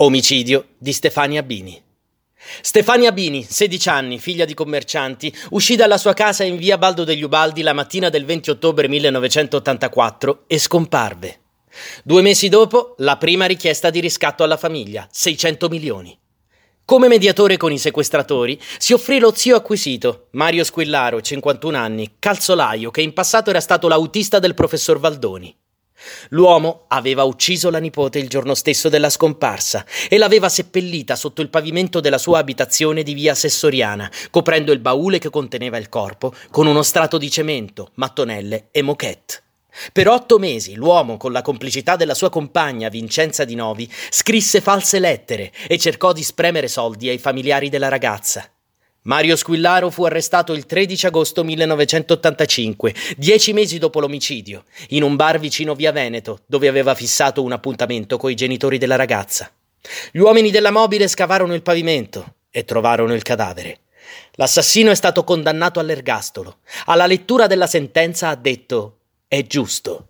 Omicidio di Stefania Bini. Stefania Bini, 16 anni, figlia di commercianti, uscì dalla sua casa in via Baldo degli Ubaldi la mattina del 20 ottobre 1984 e scomparve. Due mesi dopo, la prima richiesta di riscatto alla famiglia, 600 milioni. Come mediatore con i sequestratori si offrì lo zio acquisito, Mario Squillaro, 51 anni, calzolaio, che in passato era stato l'autista del professor Valdoni. L'uomo aveva ucciso la nipote il giorno stesso della scomparsa e l'aveva seppellita sotto il pavimento della sua abitazione di via Sessoriana, coprendo il baule che conteneva il corpo con uno strato di cemento, mattonelle e moquette. Per otto mesi l'uomo, con la complicità della sua compagna Vincenza Di Novi, scrisse false lettere e cercò di spremere soldi ai familiari della ragazza. Mario Squillaro fu arrestato il 13 agosto 1985, dieci mesi dopo l'omicidio, in un bar vicino via Veneto, dove aveva fissato un appuntamento coi genitori della ragazza. Gli uomini della mobile scavarono il pavimento e trovarono il cadavere. L'assassino è stato condannato all'ergastolo. Alla lettura della sentenza ha detto: È giusto.